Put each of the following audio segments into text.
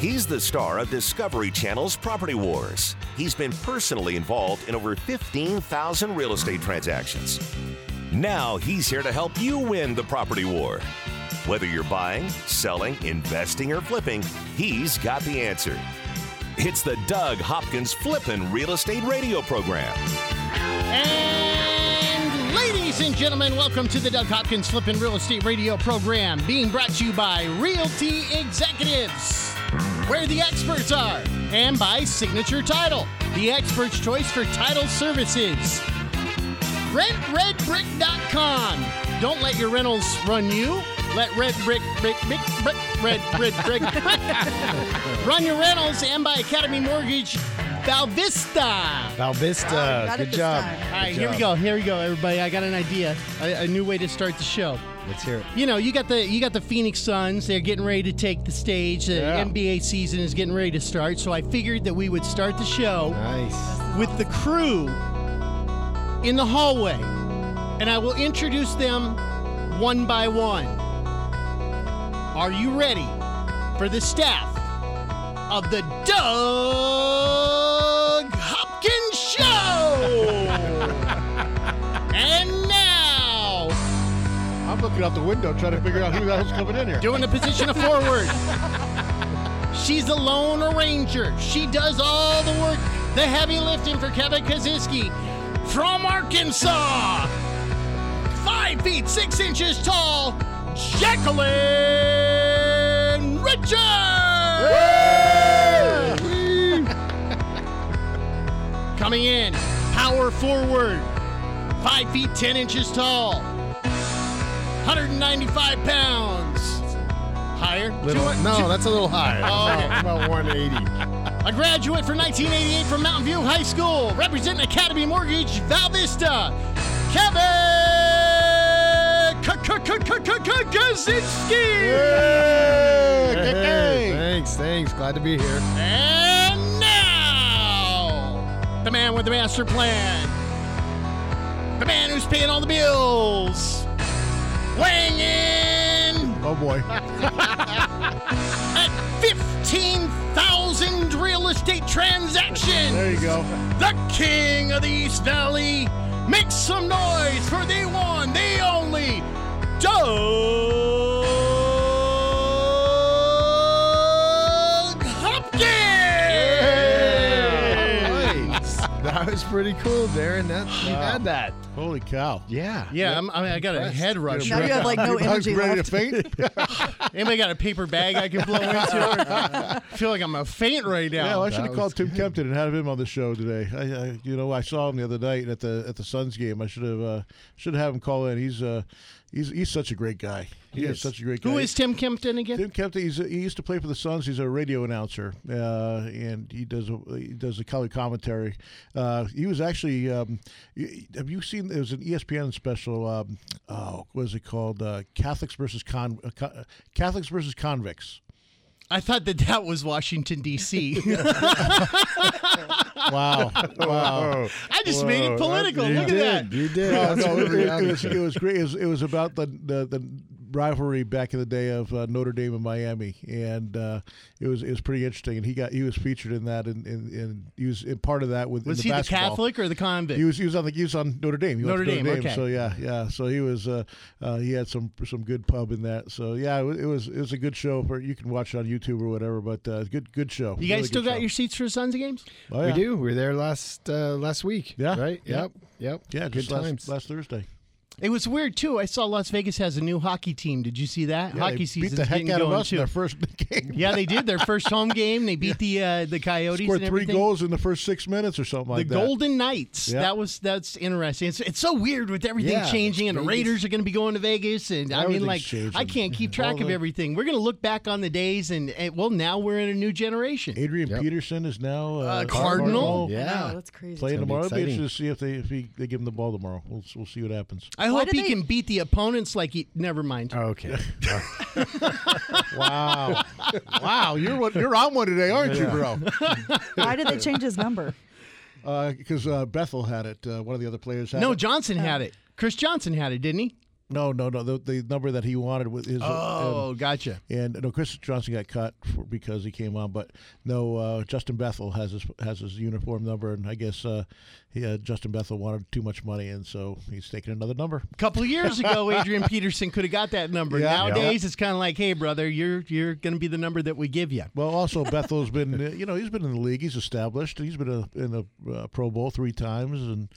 He's the star of Discovery Channel's Property Wars. He's been personally involved in over 15,000 real estate transactions. Now he's here to help you win the property war. Whether you're buying, selling, investing, or flipping, he's got the answer. It's the Doug Hopkins Flippin' Real Estate Radio Program. And ladies and gentlemen, welcome to the Doug Hopkins Flippin' Real Estate Radio program, being brought to you by Realty Executives, where the experts are, and by Signature Title, the expert's choice for title services. RentRedBrick.com. Don't let your rentals run you. Let Red Brick, Brick, Brick, Brick, Red, Red Brick run your rentals, and by Academy Mortgage, Valvista. Val Vista. Oh, got it Good job. time. All right, Good here we go. Here we go, everybody. I got an idea, a, a new way to start the show. Let's hear it. You know, you got the you got the Phoenix Suns. They're getting ready to take the stage. The Yeah. NBA season is getting ready to start. So I figured that we would start the show Nice. with the crew in the hallway, and I will introduce them one by one. Are you ready for the staff of the Doug Looking out the window trying to figure out who the hell's coming in here. doing a position of forward. She's a lone ranger. She does all the work, the heavy lifting for Kevin Kaczynski from Arkansas. Five feet six inches tall, Jacqueline Richards. Coming in, power forward, five feet ten inches tall, 195 pounds. Higher? Little, Two- no, that's a little high. Oh, okay. about 180. A graduate from 1988 from Mountain View High School, representing Academy Mortgage, Val Vista, Kevin Kaczynski. Hey, Thanks, thanks. Glad to be here. And now, the man with the master plan, the man who's paying all the bills, weighing in Oh boy. at 15,000 real estate transactions. There you go. the king of the East Valley. Make some noise for the one, the only, Doug That was pretty cool, Darren. That you had that. Holy cow. Yeah. Yeah, I'm, I, mean, I got a head rush. Now you have like no You're energy ready left. to faint? Anybody got a paper bag I can blow into? I feel like I'm a faint right Yeah, now. well, I should have called was Tim Kempton and had him on the show today. I, I, you know, I saw him the other night at the at the Suns game. I should have uh, should have him call in. He's uh, he's he's such a great guy. He, is. is. such a great guy. Who is Tim Kempton again? Tim Kempton? He's a, he used to play for the Suns. He's a radio announcer, uh, and he does a, he does a color commentary. Uh, he was actually. Um, have you seen? There was an ESPN special. Um, oh, what is it called? Uh, Catholics versus con uh, Catholics versus convicts. I thought that that was Washington D.C. Wow! wow! I just made it political. that- Look You at did. that. You did. No, no, it, it, was, it was great. It was, it was about the, the the rivalry back in the day of uh, Notre Dame and Miami, and uh, it was it was pretty interesting. And he got he was featured in that, and and, and he was in part of that with Was the he the. Catholic or the convict? He was he was on the he was on Notre Dame. He went Notre to Dame, okay. So yeah, yeah. So he was uh, uh, he had some some good pub in that. So yeah, it was it was, it was a good show for you can watch it on YouTube or whatever. But uh, good good show. you guys Really still got show. your seats for the Suns games? Oh, We do. We were there last uh, last week. Yeah. Right. Yeah. Yep. Yep. Yeah, Good just last, times. last Thursday. It was weird too. I saw Las Vegas has a new hockey team. Did you see that? Yeah, hockey season beat the heck out of us in too. their first game. yeah, they did their first home game. They beat the uh, the Coyotes. Scored and three goals in the first six minutes or something The like that. Golden Knights. Yeah. That was that's interesting. It's, it's so weird with everything Yeah, changing, and the Raiders are going to be going to Vegas, and I mean, like changing. I can't keep track All of everything. We're going to look back on the days, and, and well, now we're in a new generation. Adrian Yep. Peterson is now uh, Uh, Cardinal? Yeah. Wow, that's crazy. playing tomorrow. be It'll be exciting. interesting to see if they if, he, they give him the ball tomorrow. We'll we'll see what happens. I Why hope he they- can beat the opponents like he. Never mind. Okay. Wow, wow, you're one, you're on one today, aren't you, bro? Why did they change his number? Because uh, Bethel had it. Uh, one of the other players had no, it. No, Johnson had it. Chris Johnson had it, didn't he? No, no, no. The, the number that he wanted was his. Oh, gotcha. And, no, Chris Johnson got cut for, because he came on, but no, uh, Justin Bethel has his has his uniform number, and I guess uh, he, uh, Justin Bethel wanted too much money, and so he's taking another number. A couple of years ago, Adrian Peterson could have got that number. Yeah. Nowadays, it's kind of like, hey, brother, you're you're going to be the number that we give you. Well, also Bethel's been, uh, you know, he's been in the league. He's established. He's been a, in the uh, Pro Bowl three times, and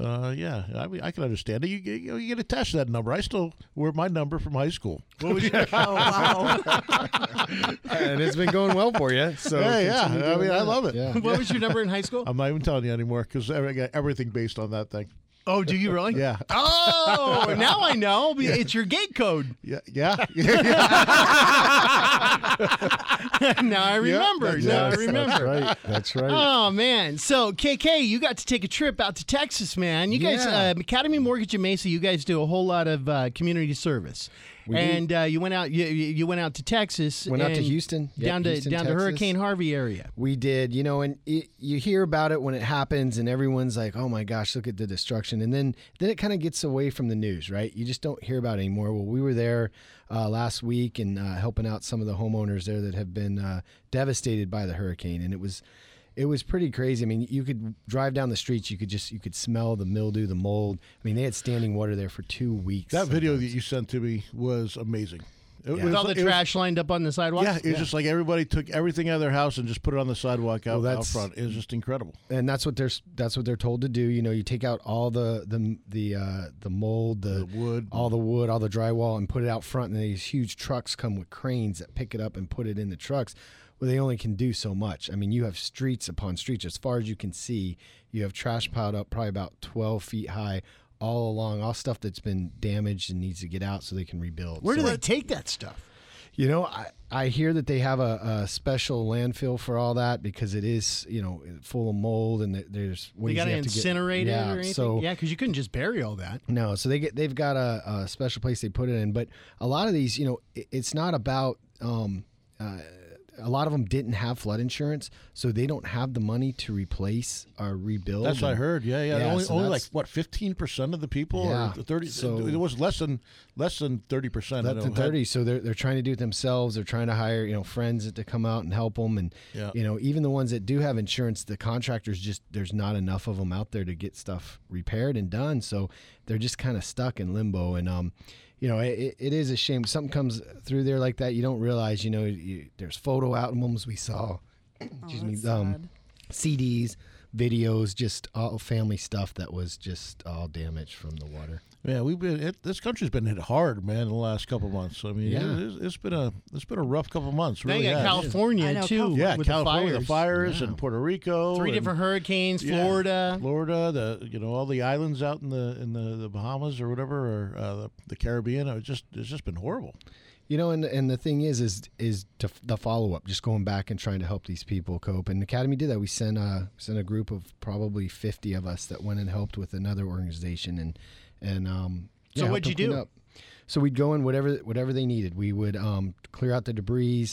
uh, yeah, I mean, I can understand it. You, you, you get attached to that number. I still wear my number from high school. What was your? Oh wow! and it's been going well for you. So Yeah, yeah. I doing mean, I love it. Yeah. what was your number in high school? I'm not even telling you anymore because I got everything based on that thing. Oh, do you really? Yeah, Oh, now I know. It's your gate code. yeah, yeah. now I remember. that's- now I remember. That's right. That's right. Oh man! So KK, you got to take a trip out to Texas, man. You guys, Yeah. uh, Academy Mortgage in Mesa, you guys do a whole lot of uh, community service, We do. and uh, you went out. You, you you went out to Texas. Went out to Houston. Yep, down to Houston, down to Hurricane Harvey area. We did, you know, and it, you hear about it when it happens, and everyone's like, "Oh my gosh, look at the destruction!" And then, then it kind of gets away from the news, right? You just don't hear about it anymore. Well, we were there uh, last week and uh, helping out some of the homeowners there that have been uh, devastated by the hurricane, and it was, it was pretty crazy. I mean, you could drive down the streets, you could just, you could smell the mildew, the mold. I mean, they had standing water there for two weeks. that video that you sent to me was amazing. It Yeah. With all the it was- trash lined up on the sidewalk. Yeah, it was just like everybody took everything out of their house and just put it on the sidewalk out, Well, out front. It was just incredible. and that's what they're that's what they're told to do. You know, you take out all the the the uh, the mold, the, The wood. all the wood, all the drywall, and put it out front. And these huge trucks come with cranes that pick it up and put it in the trucks. Well, they only can do so much. I mean, you have streets upon streets as far as you can see. You have trash piled up, probably about twelve feet high, all along, all stuff that's been damaged and needs to get out so they can rebuild. Where do So- they take that stuff? you know, I, I hear that they have a, a special landfill for all that because it is, you know, full of mold and there- there's They got to to get- incinerate yeah, it or anything? So yeah, because you couldn't just bury all that. no, so they get they've got a, a special place they put it in, but a lot of these, you know, it, it's not about. Um, uh, a lot of them didn't have flood insurance, so they don't have the money to replace or rebuild. That's what I heard. Yeah, yeah. Yeah, only so only like what fifteen percent of the people, Yeah, or thirty. so- it was less than less than thirty percent. Less than thirty, so they're they're trying to do it themselves. They're trying to hire you know friends to come out and help them, and Yeah. you know even the ones that do have insurance, the contractors just there's not enough of them out there to get stuff repaired and done, so they're just kind of stuck in limbo. And um, you know it, it is a shame something comes through there like that. You don't realize you know you, there's photo albums we saw, excuse me, um. CDs, videos, just all family stuff that was just all damaged from the water. Yeah, we've been. It, this country's been hit hard, man, in the last couple of months. I mean, Yeah. it, it's, it's been a it's been a rough couple of months. Now Really, you got has. California I know, too. California. Yeah, with California, the the fires. fires, and Puerto Rico, Three and- different hurricanes, yeah, Florida. Florida, the you know all the islands out in the in the, the Bahamas or whatever, or uh, the, the Caribbean. It's just it's just been horrible. You know, and and the thing is, is is to, the follow up, just going back and trying to help these people cope. And the Academy did that. We sent a sent a group of probably fifty of us that went and helped with another organization, and and um. So yeah, what'd you do? Up. So we'd go in whatever whatever they needed. We would um, clear out the debris,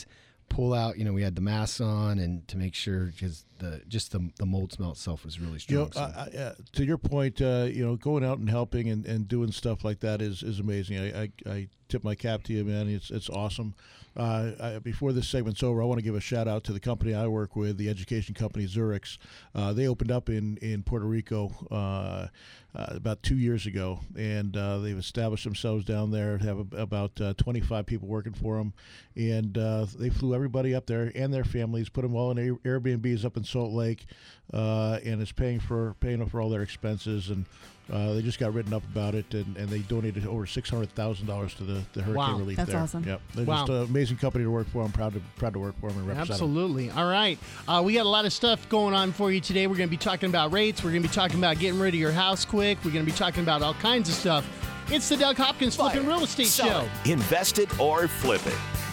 pull out. You know, we had the masks on, and to make sure because the just the the mold smell itself was really You strong. know, so- I, I, to your point, uh, you know, going out and helping and, and doing stuff like that is, is amazing. I, I, I tip my cap to you, man. It's it's awesome. Uh, I, before this segment's over, I want to give a shout out to the company I work with, the education company Zurich's. Uh, they opened up in in Puerto Rico uh, uh, about two years ago, and uh, they've established themselves down there. Have a, about uh, 25 people working for them, and they flew everybody up there and their families, put them all in Airbnbs up in Salt Lake, and is paying for paying for all their expenses and. Uh, they just got written up about it, and, and they donated over six hundred thousand dollars to the, the hurricane Wow. relief That's there. awesome. Yep, they're Wow. just an amazing company to work for. I'm proud to proud to work for them and represent 'em. Absolutely. All right. Uh, we got a lot of stuff going on for you today. We're going to be talking about rates. We're going to be talking about getting rid of your house quick. We're going to be talking about all kinds of stuff. It's the Doug Hopkins Flipping Real Estate Sell Show. it, invest it, or flip it.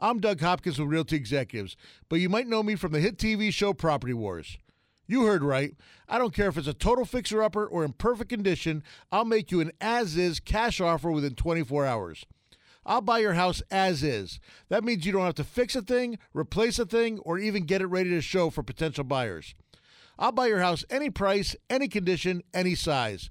I'm Doug Hopkins with Realty Executives, but you might know me from the hit TV show Property Wars. You heard right. I don't care if it's a total fixer upper or in perfect condition, I'll make you an as is cash offer within 24 hours. I'll buy your house as is. That means you don't have to fix a thing, replace a thing, or even get it ready to show for potential buyers. I'll buy your house any price, any condition, any size.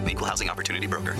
Equal Housing Opportunity Broker.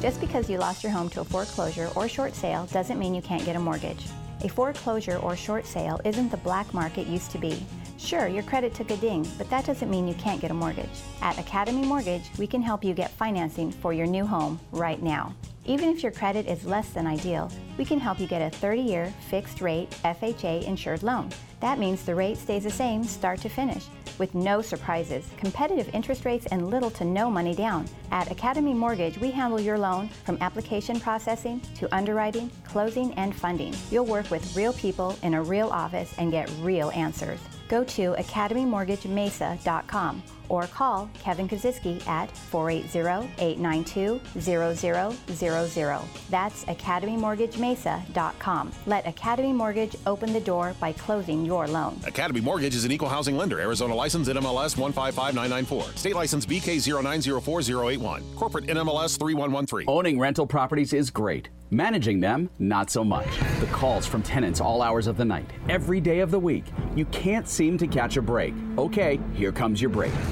Just because you lost your home to a foreclosure or short sale doesn't mean you can't get a mortgage. A foreclosure or short sale isn't the black market used to be. Sure, your credit took a ding, but that doesn't mean you can't get a mortgage. At Academy Mortgage, we can help you get financing for your new home right now. Even if your credit is less than ideal, we can help you get a 30 year fixed rate FHA insured loan. That means the rate stays the same start to finish with no surprises, competitive interest rates, and little to no money down. At Academy Mortgage, we handle your loan from application processing to underwriting, closing, and funding. You'll work with real people in a real office and get real answers. Go to academymortgagemesa.com or call Kevin Kaczynski at 480-892-0000. That's academymortgagemesa.com. Let Academy Mortgage open the door by closing your loan. Academy Mortgage is an equal housing lender. Arizona license NMLS 155994. State license BK 0904081. Corporate NMLS 3113. Owning rental properties is great. Managing them, not so much. The calls from tenants all hours of the night, every day of the week. You can't seem to catch a break. Okay, here comes your break.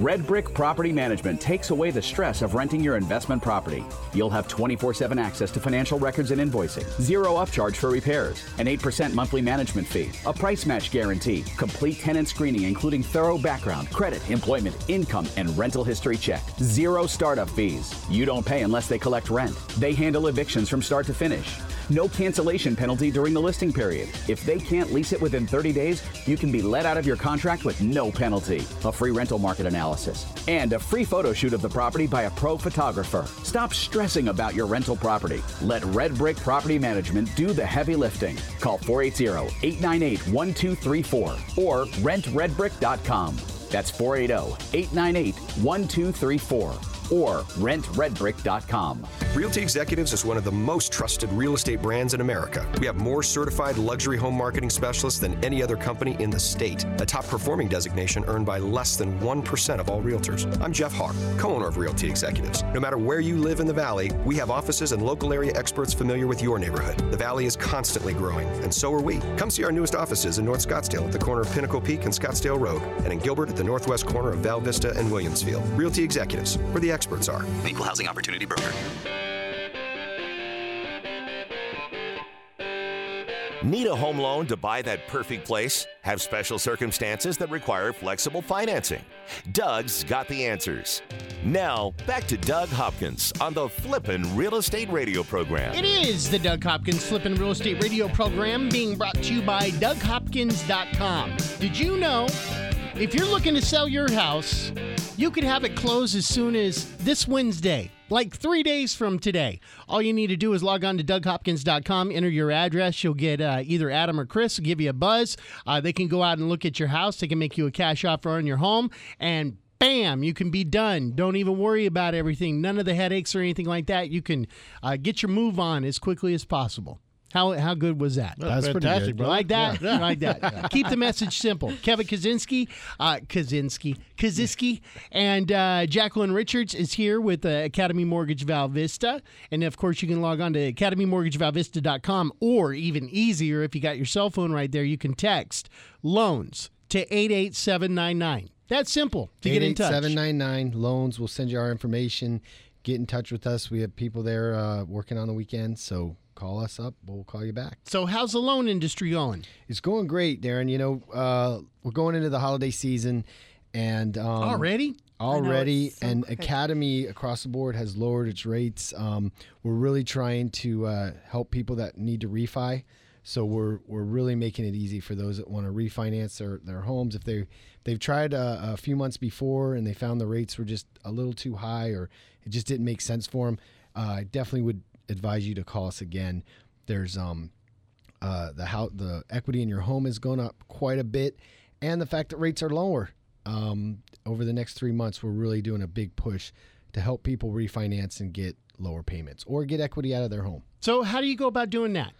Red Brick Property Management takes away the stress of renting your investment property. You'll have 24 7 access to financial records and invoicing, zero upcharge for repairs, an 8% monthly management fee, a price match guarantee, complete tenant screening, including thorough background, credit, employment, income, and rental history check, zero startup fees. You don't pay unless they collect rent. They handle evictions from start to finish. No cancellation penalty during the listing period. If they can't lease it within 30 days, you can be let out of your contract with no penalty. A free rental market analysis and a free photo shoot of the property by a pro photographer. Stop stressing about your rental property. Let Red Brick Property Management do the heavy lifting. Call 480-898-1234 or rentredbrick.com. That's 480-898-1234 or rentredbrick.com. Realty Executives is one of the most trusted real estate brands in America. We have more certified luxury home marketing specialists than any other company in the state, a top performing designation earned by less than 1% of all realtors. I'm Jeff Hawk, co owner of Realty Executives. No matter where you live in the Valley, we have offices and local area experts familiar with your neighborhood. The Valley is constantly growing, and so are we. Come see our newest offices in North Scottsdale at the corner of Pinnacle Peak and Scottsdale Road, and in Gilbert at the northwest corner of Val Vista and Williamsfield. Realty Executives, where the experts are. Equal Housing Opportunity Broker. Need a home loan to buy that perfect place? Have special circumstances that require flexible financing? Doug's got the answers. Now, back to Doug Hopkins on the Flippin' Real Estate Radio program. It is the Doug Hopkins Flippin' Real Estate Radio program being brought to you by DougHopkins.com. Did you know if you're looking to sell your house, you could have it close as soon as this Wednesday, like three days from today. All you need to do is log on to DougHopkins.com, enter your address. You'll get uh, either Adam or Chris will give you a buzz. Uh, they can go out and look at your house. They can make you a cash offer on your home, and bam, you can be done. Don't even worry about everything. None of the headaches or anything like that. You can uh, get your move on as quickly as possible. How, how good was that? That's pretty fantastic, good. You like that? Yeah. You like that? Keep the message simple. Kevin Kaczynski, uh, Kaczynski, Kaczynski, and uh, Jacqueline Richards is here with uh, Academy Mortgage Val Vista. And of course, you can log on to academymortgagevalvista.com or even easier, if you got your cell phone right there, you can text loans to 88799. That's simple to get in touch. 799 loans. We'll send you our information. Get in touch with us. We have people there uh, working on the weekends, so call us up. We'll call you back. So, how's the loan industry going? It's going great, Darren. You know, uh, we're going into the holiday season, and um, Already? already, it's so and quick. Academy across the board has lowered its rates. Um, we're really trying to uh, help people that need to refi. So we're we're really making it easy for those that want to refinance their, their homes. If they they've tried a, a few months before and they found the rates were just a little too high or it just didn't make sense for them, uh, I definitely would advise you to call us again. There's um uh, the how the equity in your home has gone up quite a bit, and the fact that rates are lower. Um, over the next three months, we're really doing a big push to help people refinance and get lower payments or get equity out of their home. So, how do you go about doing that?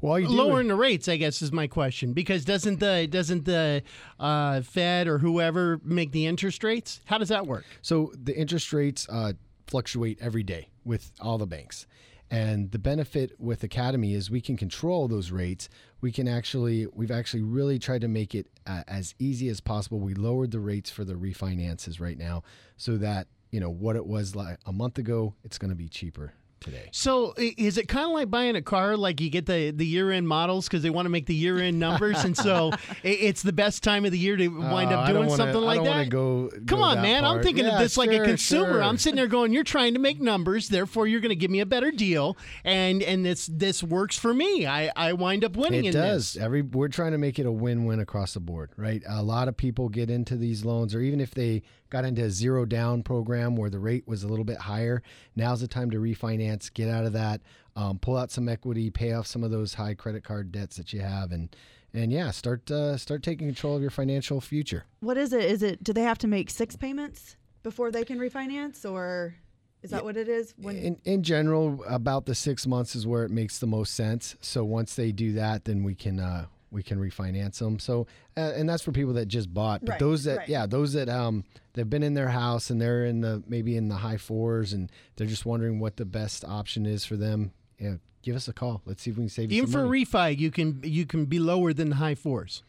Well, you lowering the rates, I guess, is my question. Because doesn't the doesn't the uh, Fed or whoever make the interest rates? How does that work? So the interest rates uh, fluctuate every day with all the banks. And the benefit with Academy is we can control those rates. We can actually, we've actually really tried to make it uh, as easy as possible. We lowered the rates for the refinances right now so that, you know, what it was like a month ago, it's going to be cheaper today. So is it kind of like buying a car? Like you get the the year end models because they want to make the year end numbers, and so it's the best time of the year to wind Oh, up uh, doing wanna- something like that. go- Come on, man! I'm far. thinking of Yeah, this like a consumer. sure. I'm sitting there going, "You're trying to make numbers, therefore you're going to give me a better deal," and and this this works for me. I I wind up winning It in does. this. Every we're trying to make it a win-win across the board, right? A lot of people get into these loans, or even if they got into a zero down program where the rate was a little bit higher, now's the time to refinance, get out of that, um, pull out some equity, pay off some of those high credit card debts that you have, and and yeah, start uh, start taking control of your financial future. What is it? Is it? Do they have to make six payments before they can refinance, or is that what it is? When In in general, about the six months is where it makes the most sense. So once they do that, then we can uh, we can refinance them. So uh, and that's for people that just bought. But Right, those that right. yeah, those that um they've been in their house and they're in the maybe in the high fours and they're just wondering what the best option is for them. Yeah, give us a call. Let's see if we can save you Even some for money. refi, you can you can be lower than the high fours.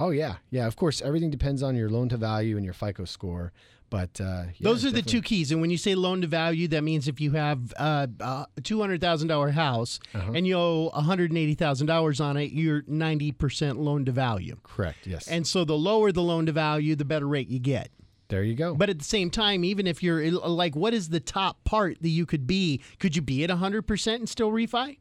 Oh yeah, yeah. Of course, everything depends on your loan to value and your FICO score. But uh, yeah, Those are the two keys. And when you say loan to value, that means if you have uh, a two hundred thousand dollar house Uh-huh. and you owe one hundred and eighty thousand dollars on it, you're ninety percent loan to value. Correct. Yes. And so the lower the loan to value, the better rate you get. there you go. But at the same time, even if you're like, what is the top part that you could be? Could you be at hundred percent and still refi?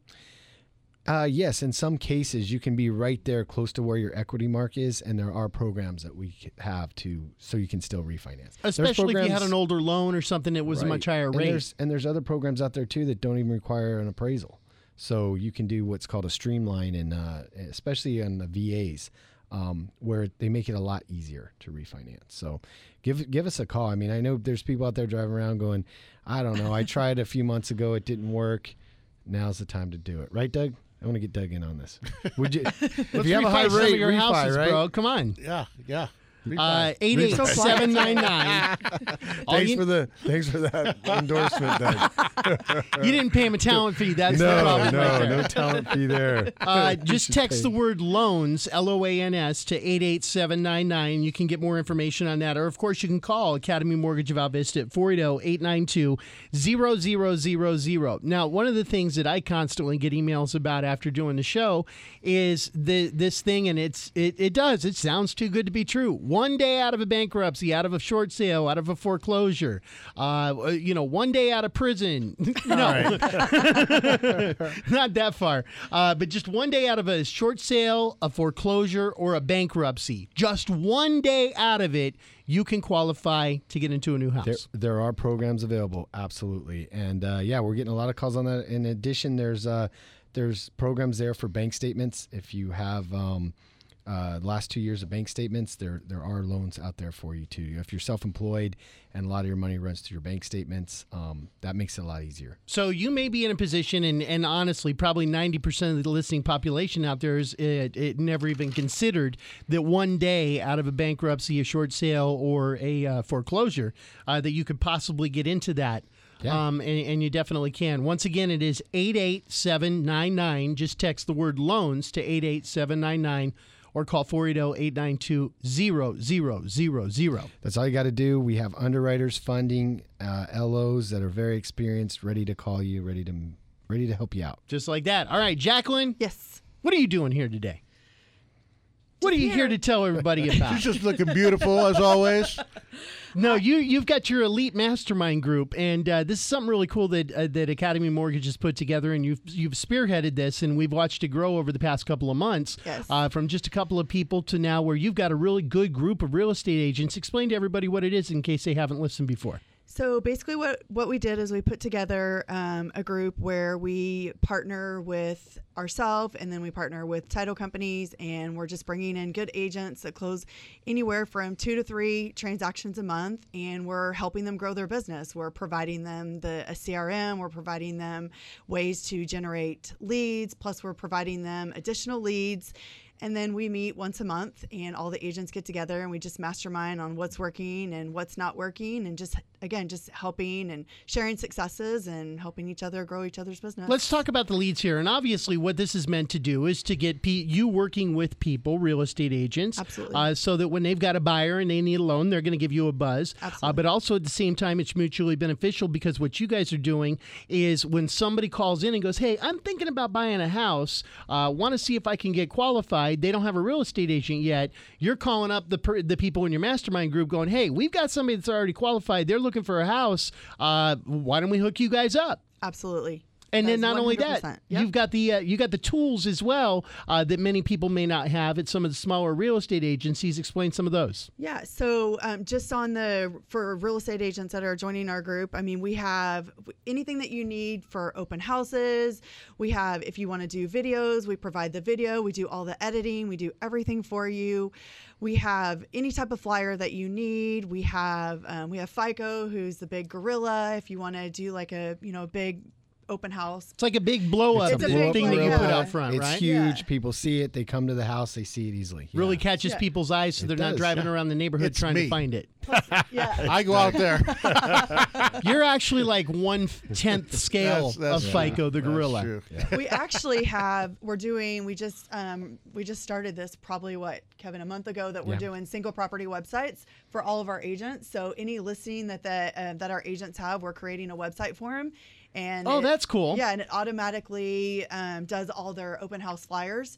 Uh, yes, in some cases you can be right there close to where your equity mark is, and there are programs that we have to so you can still refinance. Especially if you had an older loan or something that was a much higher and rate. There's, and there's other programs out there too that don't even require an appraisal, so you can do what's called a streamline, and uh, especially on the VAs. Um, where they make it a lot easier to refinance. So, give give us a call. I mean, I know there's people out there driving around going, "I don't know. I tried a few months ago. It didn't work. Now's the time to do it." Right, Doug? I want to get Doug in on this. Would you? if Let's you have a high refi some of rate, your refi, houses, right? bro. Come on. Yeah, yeah. Uh, eight eight seven nine nine. Thanks for the thanks for that endorsement, Doug. You didn't pay him a talent fee. That's the no, problem no, right no talent fee there. Uh, just text the word loans, L O A N S, to 88799. You can get more information on that. Or, of course, you can call Academy Mortgage Val Vista at 480 892 0000. Now, one of the things that I constantly get emails about after doing the show is the, this thing, and it's it, it does. It sounds too good to be true. One day out of a bankruptcy, out of a short sale, out of a foreclosure, uh, you know, one day out of prison. no, not that far. Uh, but just one day out of a short sale, a foreclosure, or a bankruptcy, just one day out of it, you can qualify to get into a new house. There, there are programs available, absolutely, and uh, yeah, we're getting a lot of calls on that. In addition, there's uh, there's programs there for bank statements. If you have um, uh, last two years of bank statements, there there are loans out there for you too. If you're self-employed and a lot of your money runs through your bank statements, um, that makes it a lot easier. So you may be in a position, and, and honestly, probably 90% of the listening population out there is it, it never even considered that one day out of a bankruptcy, a short sale, or a uh, foreclosure, uh, that you could possibly get into that. Yeah. Um, and, and you definitely can. Once again, it is 88799. Just text the word loans to 88799 or call 480-892-0000. That's all you got to do. We have underwriters funding uh, LOs that are very experienced, ready to call you, ready to ready to help you out. Just like that. All right, Jacqueline. Yes. What are you doing here today? What are you here to tell everybody about? She's just looking beautiful as always. No, you you've got your elite mastermind group, and uh, this is something really cool that uh, that Academy Mortgage has put together, and you've you've spearheaded this, and we've watched it grow over the past couple of months, Yes. uh, from just a couple of people to now where you've got a really good group of real estate agents. Explain to everybody what it is in case they haven't listened before. So basically, what what we did is we put together um, a group where we partner with ourselves, and then we partner with title companies, and we're just bringing in good agents that close anywhere from two to three transactions a month, and we're helping them grow their business. We're providing them the a CRM, we're providing them ways to generate leads, plus we're providing them additional leads. And then we meet once a month, and all the agents get together, and we just mastermind on what's working and what's not working, and just again, just helping and sharing successes and helping each other grow each other's business. Let's talk about the leads here. And obviously, what this is meant to do is to get pe- you working with people, real estate agents, Absolutely. uh, so that when they've got a buyer and they need a loan, they're going to give you a buzz. Uh, but also at the same time, it's mutually beneficial because what you guys are doing is when somebody calls in and goes, "Hey, I'm thinking about buying a house. Uh, Want to see if I can get qualified." They don't have a real estate agent yet. You're calling up the per- the people in your mastermind group, going, "Hey, we've got somebody that's already qualified. They're looking for a house. Uh, why don't we hook you guys up?" Absolutely. And That then not only that, Yep. you've got the uh, you got the tools as well uh, that many people may not have at some of the smaller real estate agencies. Explain some of those. Yeah. So um, just on the for real estate agents that are joining our group, I mean, we have anything that you need for open houses. We have if you want to do videos, we provide the video. We do all the editing. We do everything for you. We have any type of flyer that you need. We have um, we have FICO, who's the big gorilla. If you want to do like a you know big open house, It's like a big blow up It's a big thing that you put out front, it's right? huge. People see it. They come to the house. They see it easily. Really catches Yeah. people's eyes, so It they're not driving yeah. around the neighborhood It's trying me. to find it. yeah. I go out there. You're actually like one tenth scale That's- that's of true. FICO, the That's gorilla. true. we actually have we're doing we just um, we just started this probably what kevin a month ago that we're Yeah. doing single property websites for all of our agents so any listing that the uh, that our agents have we're creating a website for them and Oh, it- that's cool. yeah and it automatically um, does all their open house flyers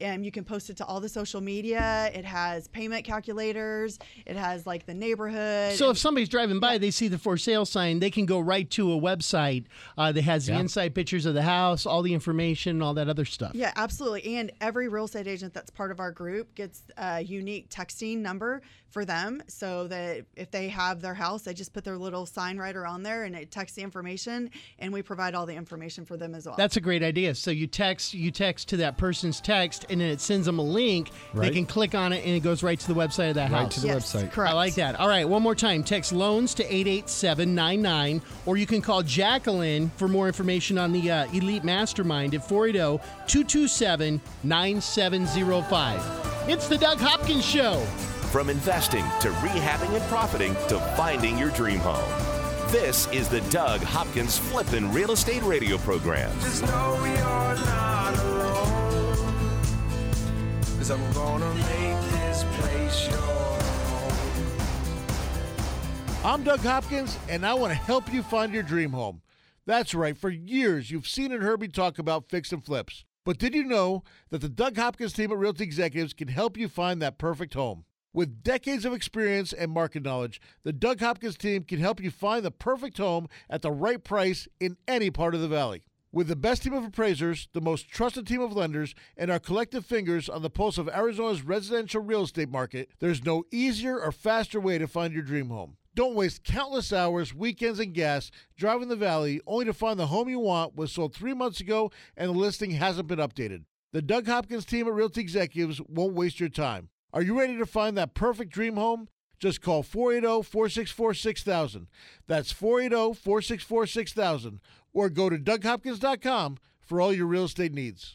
and you can post it to all the social media it has payment calculators it has like the neighborhood So if somebody's driving by, they see the for sale sign, they can go right to a website uh, that has the inside pictures of the house, all the information, all that other stuff. Yeah, absolutely. And every real estate agent that's part of our group gets a unique texting number for them so that if they have their house, they just put their little sign writer on there and it texts the information and we provide all the information for them as well. That's a great idea. So you text you text to that person's text, and then it sends them a link. Right. They can click on it, and it goes right to the website of that Right house. to the Yes, website. correct. I like that. All right, one more time. Text loans to 88799, or you can call Jacqueline for more information on the uh, Elite Mastermind at 480 227 9705. It's the Doug Hopkins Show. From investing to rehabbing and profiting to finding your dream home. This is the Doug Hopkins Flippin' Real Estate Radio Program. Just know you're not alone. Cause I'm gonna make this place your home. I'm Doug Hopkins, and I want to help you find your dream home. That's right, for years you've seen and heard me talk about fix and flips. But did you know that the Doug Hopkins team at Realty Executives can help you find that perfect home? With decades of experience and market knowledge, the Doug Hopkins team can help you find the perfect home at the right price in any part of the valley. With the best team of appraisers, the most trusted team of lenders, and our collective fingers on the pulse of Arizona's residential real estate market, there's no easier or faster way to find your dream home. Don't waste countless hours, weekends, and gas driving the valley only to find the home you want was sold three months ago and the listing hasn't been updated. The Doug Hopkins team at Realty Executives won't waste your time. Are you ready to find that perfect dream home? Just call 480 464 6000. That's 480 464 6000. Or go to DougHopkins.com for all your real estate needs.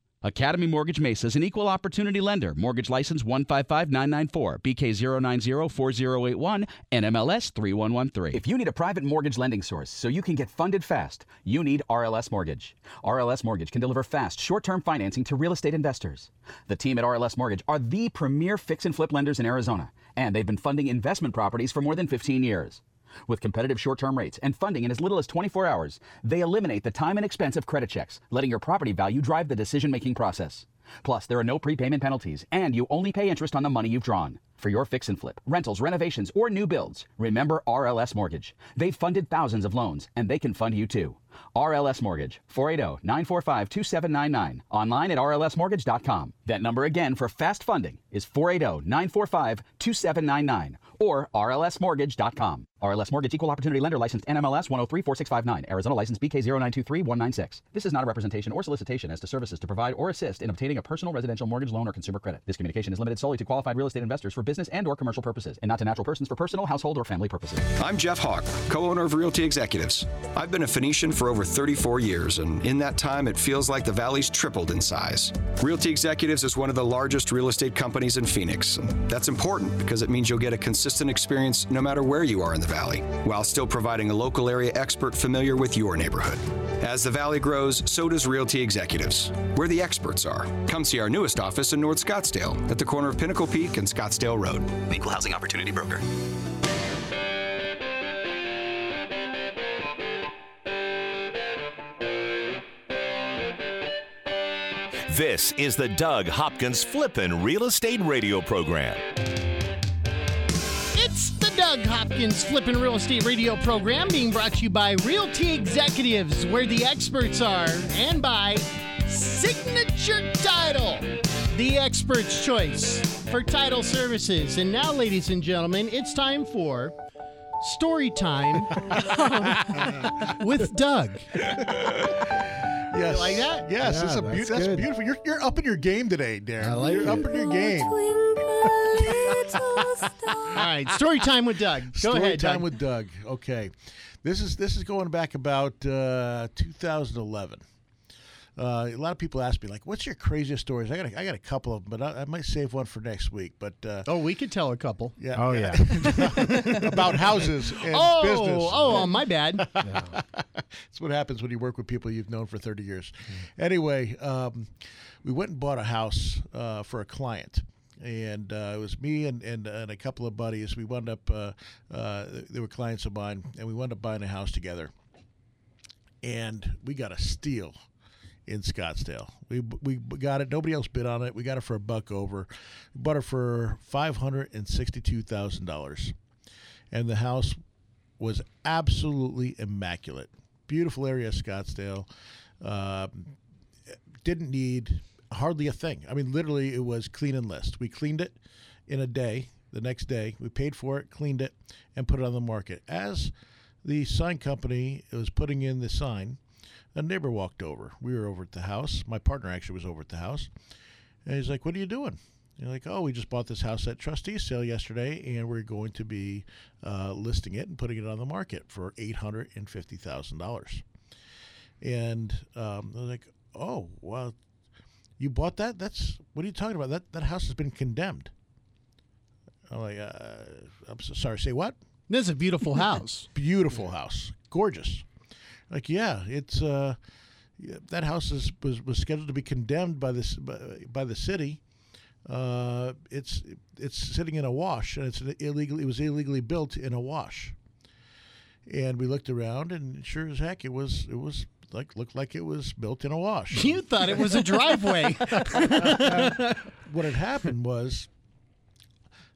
Academy Mortgage Mesa is an equal opportunity lender. Mortgage license 155994, BK0904081, NMLS 3113. If you need a private mortgage lending source so you can get funded fast, you need RLS Mortgage. RLS Mortgage can deliver fast, short-term financing to real estate investors. The team at RLS Mortgage are the premier fix and flip lenders in Arizona, and they've been funding investment properties for more than 15 years. With competitive short term rates and funding in as little as 24 hours, they eliminate the time and expense of credit checks, letting your property value drive the decision making process. Plus, there are no prepayment penalties, and you only pay interest on the money you've drawn. For your fix and flip, rentals, renovations, or new builds, remember RLS Mortgage. They've funded thousands of loans, and they can fund you too. RLS Mortgage, 480 945 2799. Online at rlsmortgage.com. That number again for fast funding is 480 945 2799 or rlsmortgage.com. RLS Mortgage Equal Opportunity Lender Licensed NMLS 1034659. Arizona License BK0923196. This is not a representation or solicitation as to services to provide or assist in obtaining a personal residential mortgage loan or consumer credit. This communication is limited solely to qualified real estate investors for business and or commercial purposes and not to natural persons for personal, household, or family purposes. I'm Jeff Hawk, co owner of Realty Executives. I've been a Phoenician for over 34 years, and in that time, it feels like the valley's tripled in size. Realty Executives is one of the largest real estate companies in Phoenix. That's important because it means you'll get a consistent experience no matter where you are in the valley, while still providing a local area expert familiar with your neighborhood. As the valley grows, so does Realty Executives, where the experts are. Come see our newest office in North Scottsdale at the corner of Pinnacle Peak and Scottsdale Road. Equal Housing Opportunity Broker. This is the Doug Hopkins Flippin' Real Estate Radio Program. Doug Hopkins Flipping Real Estate Radio program being brought to you by Realty Executives, where the experts are, and by Signature Title, the expert's choice for title services. And now, ladies and gentlemen, it's time for story time with Doug. Yes. like that? Yes, Yeah, it's a that's beau- that's beautiful. You're, you're up in your game today, Darren. I like you're it. up in your game. All right, story time with Doug. Go ahead, Story ahead, time Doug. with Doug. Okay, this is this is going back about uh, 2011. Uh, a lot of people ask me like, "What's your craziest stories?" I got a, I got a couple of them, but I, I might save one for next week. But uh, oh, we could tell a couple. yeah, Oh yeah. about houses and Oh, business. oh, my bad. That's what happens when you work with people you've known for 30 years. Anyway, um, we went and bought a house uh, for a client. And uh, it was me and, and, and a couple of buddies. We wound up, uh, uh, they were clients of mine, and we wound up buying a house together. And we got a steal in Scottsdale. We we got it. Nobody else bid on it. We got it for a buck over. We bought it for five hundred and sixty-two thousand dollars, and the house was absolutely immaculate. Beautiful area of Scottsdale. Um, didn't need hardly a thing. I mean, literally, it was clean and list. We cleaned it in a day. The next day, we paid for it, cleaned it, and put it on the market. As the sign company was putting in the sign, a neighbor walked over. We were over at the house. My partner actually was over at the house, and he's like, "What are you doing?" You're like, oh, we just bought this house at trustee sale yesterday, and we're going to be uh, listing it and putting it on the market for eight hundred and fifty thousand dollars. And um, they're like, oh, well, you bought that? That's what are you talking about? That that house has been condemned. I'm like, uh, I'm so sorry. Say what? This is a beautiful house. Beautiful house, gorgeous. Like, yeah, it's uh, that house is was, was scheduled to be condemned by this by, by the city. Uh, it's it's sitting in a wash, and it's an illegal. It was illegally built in a wash. And we looked around, and sure as heck, it was it was like looked like it was built in a wash. You thought it was a driveway. what had happened was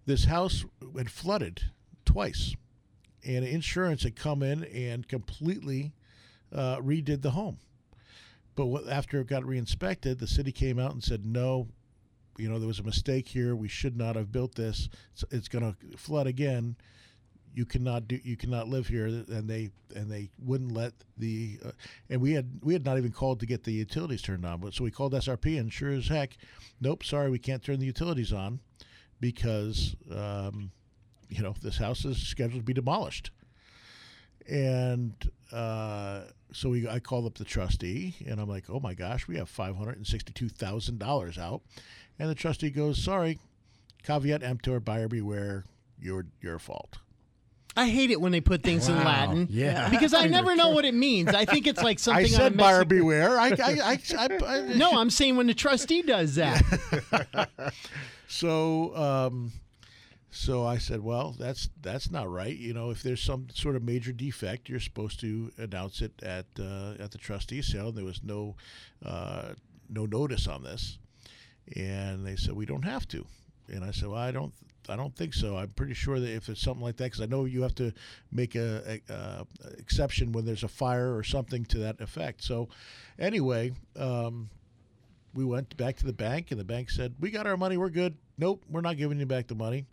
this house had flooded twice, and insurance had come in and completely uh, redid the home. But what, after it got reinspected, the city came out and said, no, you know, there was a mistake here. We should not have built this. It's, it's going to flood again. You cannot do. You cannot live here. And they and they wouldn't let the. Uh, and we had we had not even called to get the utilities turned on. But so we called SRP, and sure as heck, nope, sorry, we can't turn the utilities on because um, you know this house is scheduled to be demolished. And uh, so we, I called up the trustee, and I'm like, "Oh my gosh, we have five hundred and sixty-two thousand dollars out." And the trustee goes, "Sorry, caveat emptor, buyer beware. Your your fault." I hate it when they put things in Latin. Yeah. Because I never know what it means. I think it's like something I on a said buyer beware. I, I, I, I, I No, I'm saying when the trustee does that. So, um, so I said, well, that's that's not right. You know, if there's some sort of major defect, you're supposed to announce it at uh, at the trustee sale. There was no uh, no notice on this, and they said we don't have to. And I said, well, I don't. I don't think so. I'm pretty sure that if it's something like that, because I know you have to make a, a, a exception when there's a fire or something to that effect. So, anyway, um, we went back to the bank, and the bank said, "We got our money. We're good. Nope, we're not giving you back the money."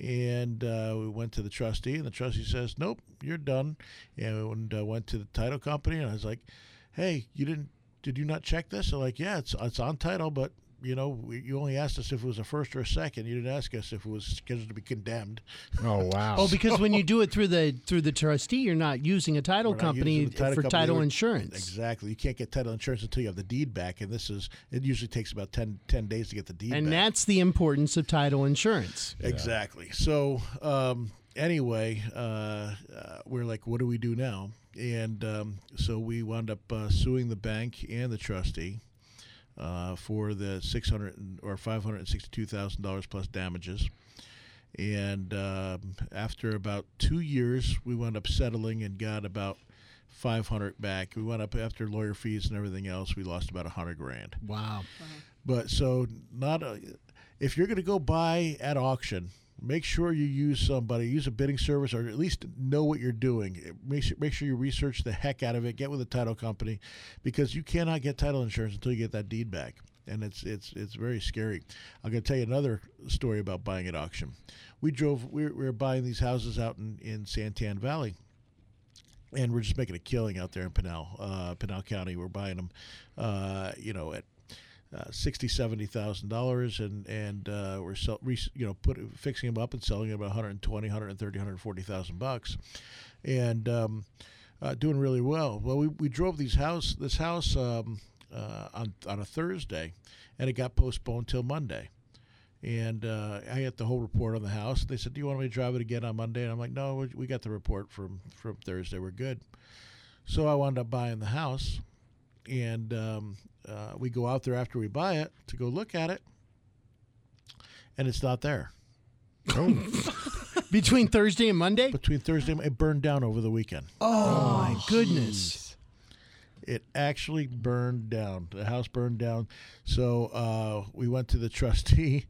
And uh, we went to the trustee, and the trustee says, "Nope, you're done." And uh, went to the title company, and I was like, "Hey, you didn't? Did you not check this?" They're like, "Yeah, it's it's on title, but." You know, we, you only asked us if it was a first or a second. You didn't ask us if it was scheduled to be condemned. Oh wow. Oh, because when you do it through the through the trustee, you're not using a title company title for company. title They insurance. Exactly. You can't get title insurance until you have the deed back, and this is it. Usually takes about 10, 10 days to get the deed back And back. that's the importance of title insurance. Exactly. So um, anyway, uh, uh, we're like, what do we do now? And um, so we wound up uh, suing the bank and the trustee uh, for the six hundred or five hundred sixty-two thousand dollars plus damages. And um, after about two years, we wound up settling and got about five hundred back. We went up after lawyer fees and everything else. We lost about a hundred grand. Wow. But so not a, if you're going to go buy at auction, make sure you use somebody, use a bidding service, or at least know what you're doing. Make sure, make sure you research the heck out of it. Get with a title company, because you cannot get title insurance until you get that deed back, and it's it's it's very scary. I'm going to tell you another story about buying at auction. We drove, we were, we were buying these houses out in in Santan Valley and we're just making a killing out there in Pinal, uh, Pinal County. We're buying them, uh, you know, at uh, sixty, seventy thousand dollars, and and uh, we're sell, re, you know, put fixing them up and selling them about 120, 130, 140,000 bucks, and um, uh, doing really well. Well, we, we drove these house this house um, uh, on on a Thursday, and it got postponed till Monday. And uh, I had the whole report on the house. They said, "Do you want me to drive it again on Monday?" And I'm like, "No, we, we got the report from from Thursday. We're good." So I wound up buying the house, and um, uh, we go out there after we buy it to go look at it, and it's not there. Between Thursday and Monday? Between Thursday, and it burned down over the weekend. Oh, my goodness. It actually burned down. The house burned down. So uh, we went to the trustee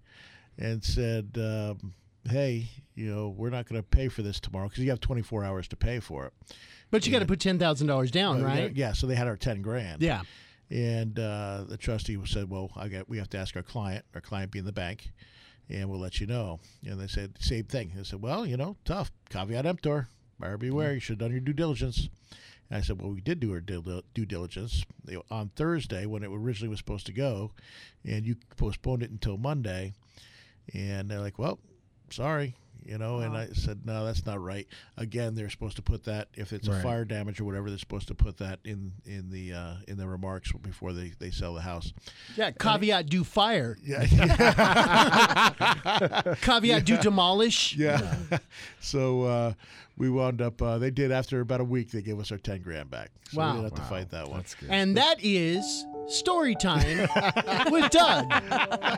and said, um, "Hey, you know, we're not going to pay for this tomorrow because you have 24 hours to pay for it." But you got to put ten thousand dollars down, Uh, right? Yeah, so they had our 10 grand. Yeah. And uh, the trustee said, "Well, I got we have to ask our client, our client being the bank, and we'll let you know." And they said same thing. They said, "Well, you know, tough. Caveat emptor. Buyer beware. You should have done your due diligence." And I said, "Well, we did do our due due diligence on Thursday when it originally was supposed to go, and you postponed it until Monday." And they're like, well, sorry. You know, and I said, no, that's not right. Again, they're supposed to put that if it's a fire damage or whatever, they're supposed to put that in in the uh, in the remarks before they, they sell the house. Yeah, caveat do fire. Yeah, Caveat do demolish. yeah. so uh, we wound up. Uh, they did after about a week. They gave us our ten grand back. So Wow. we didn't have to fight that one. That's good. And that is story time with Doug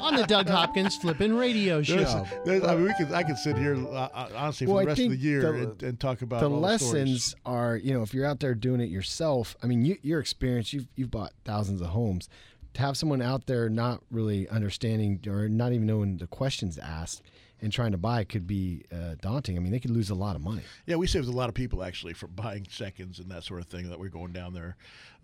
on the Doug Hopkins Flippin' Radio Show. There's- there's- I mean, we could. I could sit here uh, uh, honestly for Well, the rest of the year the- and, and talk about the all lessons stories. are you know if you're out there doing it yourself i mean you, your experience you've, you've bought thousands of homes to have someone out there not really understanding or not even knowing the questions asked and trying to buy could be uh, daunting i mean they could lose a lot of money Yeah, we saved a lot of people actually from buying seconds and that sort of thing. That we're going down there,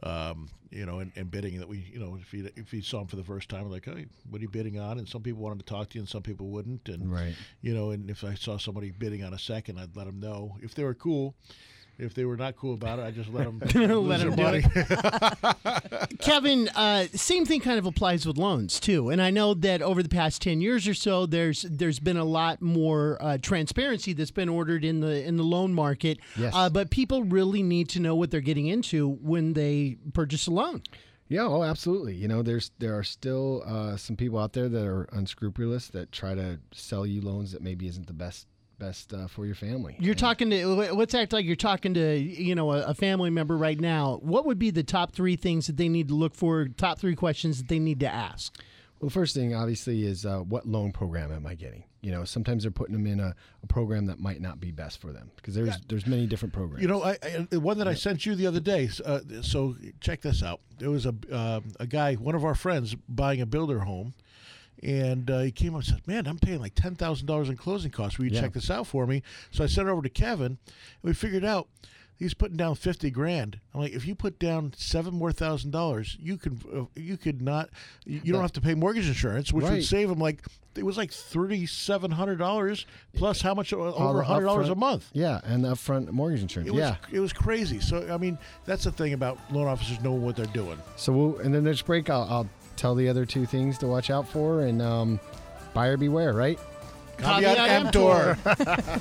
um, you know, and, and bidding. That we, you know, if you if you saw them for the first time, like, hey, what are you bidding on? And some people wanted to talk to you, and some people wouldn't. And Right. you know, and if I saw somebody bidding on a second, I'd let them know if they were cool. If they were not cool about it, I just let them Let 'em do Kevin, uh, same thing kind of applies with loans too. And I know that over the past ten years or so, there's there's been a lot more uh, transparency that's been ordered in the in the loan market. Yes. Uh, but people really need to know what they're getting into when they purchase a loan. yeah oh absolutely you know there's there are still uh, some people out there that are unscrupulous that try to sell you loans that maybe isn't the best best uh, for your family You're talking to let's act like you're talking to you know a, a family member right now. What would be the top three things that they need to look for? Top three questions that they need to ask. Well, first thing obviously is uh, what loan program am I getting? You know, sometimes they're putting them in a, a program that might not be best for them because there's there's many different programs. You know, I, I the one that I sent you the other day. Uh, so check this out. There was a uh, a guy, one of our friends, buying a builder home, and uh, he came up and said, "Man, I'm paying like ten thousand dollars in closing costs. Will you Yeah. check this out for me?" So I sent it over to Kevin, and we figured out. He's putting down fifty grand. I'm like, if you put down seven more thousand dollars, you could uh, you could not you, you don't have to pay mortgage insurance, which would save him like it was like thirty seven hundred dollars plus how much uh, over the hundred dollars a month. Yeah, and upfront mortgage insurance. It was yeah. it was crazy. So I mean, that's the thing about loan officers knowing what they're doing. So we'll, and then next break, I'll, I'll tell the other two things to watch out for, and um, buyer beware, right? Caveat emptor.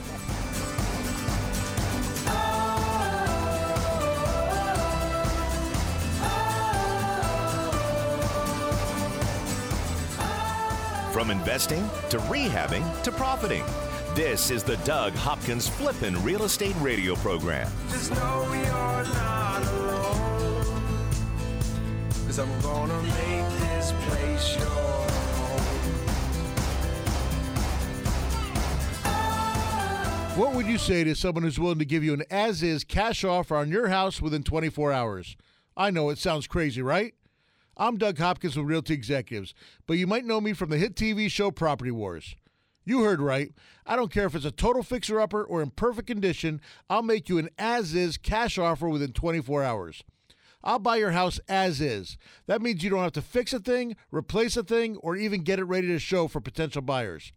From investing to rehabbing to profiting. This is the Doug Hopkins Flippin' Real Estate Radio Program. Cause I'm gonna make this place your. What would you say to someone who's willing to give you an as-is cash offer on your house within 24 hours? I know it sounds crazy, right? I'm Doug Hopkins with Realty Executives, but you might know me from the hit TV show Property Wars. You heard right. I don't care if it's a total fixer-upper or in perfect condition, I'll make you an as-is cash offer within 24 hours. I'll buy your house as is. That means you don't have to fix a thing, replace a thing, or even get it ready to show for potential buyers.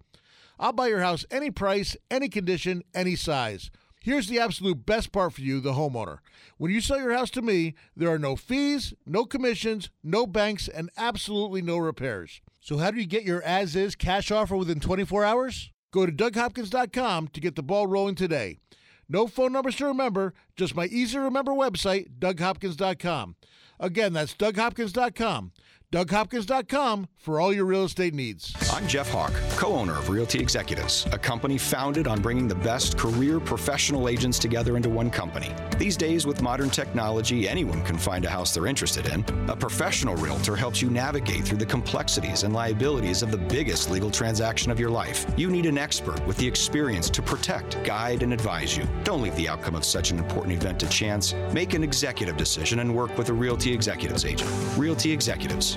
I'll buy your house any price, any condition, any size. Here's the absolute best part for you, the homeowner. When you sell your house to me, there are no fees, no commissions, no banks, and absolutely no repairs. So, how do you get your as is cash offer within 24 hours? Go to DougHopkins.com to get the ball rolling today. No phone numbers to remember, just my easy to remember website, DougHopkins.com. Again, that's DougHopkins.com. DougHopkins.com for all your real estate needs. I'm Jeff Hawk, co owner of Realty Executives, a company founded on bringing the best career professional agents together into one company. These days, with modern technology, anyone can find a house they're interested in. A professional realtor helps you navigate through the complexities and liabilities of the biggest legal transaction of your life. You need an expert with the experience to protect, guide, and advise you. Don't leave the outcome of such an important event to chance. Make an executive decision and work with a Realty Executives agent. Realty Executives,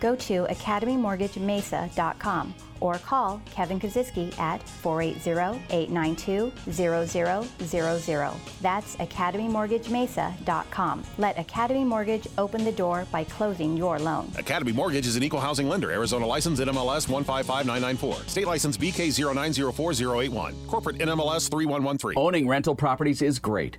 Go to academymortgagemesa.com or call Kevin Kaczynski at 480-892-0000. That's academymortgagemesa.com. Let Academy Mortgage open the door by closing your loan. Academy Mortgage is an equal housing lender. Arizona license NMLS 155994. State license BK0904081. Corporate NMLS 3113. Owning rental properties is great.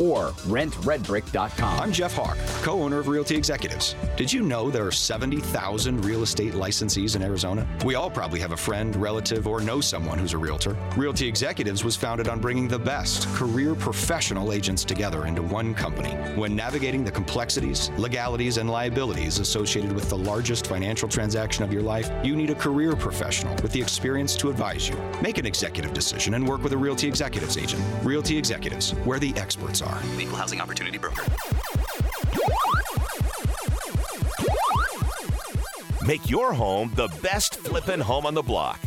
or rentredbrick.com. I'm Jeff Hawk, co owner of Realty Executives. Did you know there are 70,000 real estate licensees in Arizona? We all probably have a friend, relative, or know someone who's a realtor. Realty Executives was founded on bringing the best career professional agents together into one company. When navigating the complexities, legalities, and liabilities associated with the largest financial transaction of your life, you need a career professional with the experience to advise you. Make an executive decision and work with a Realty Executives agent. Realty Executives, where the experts are. Equal housing opportunity broker. Make your home the best flippin' home on the block.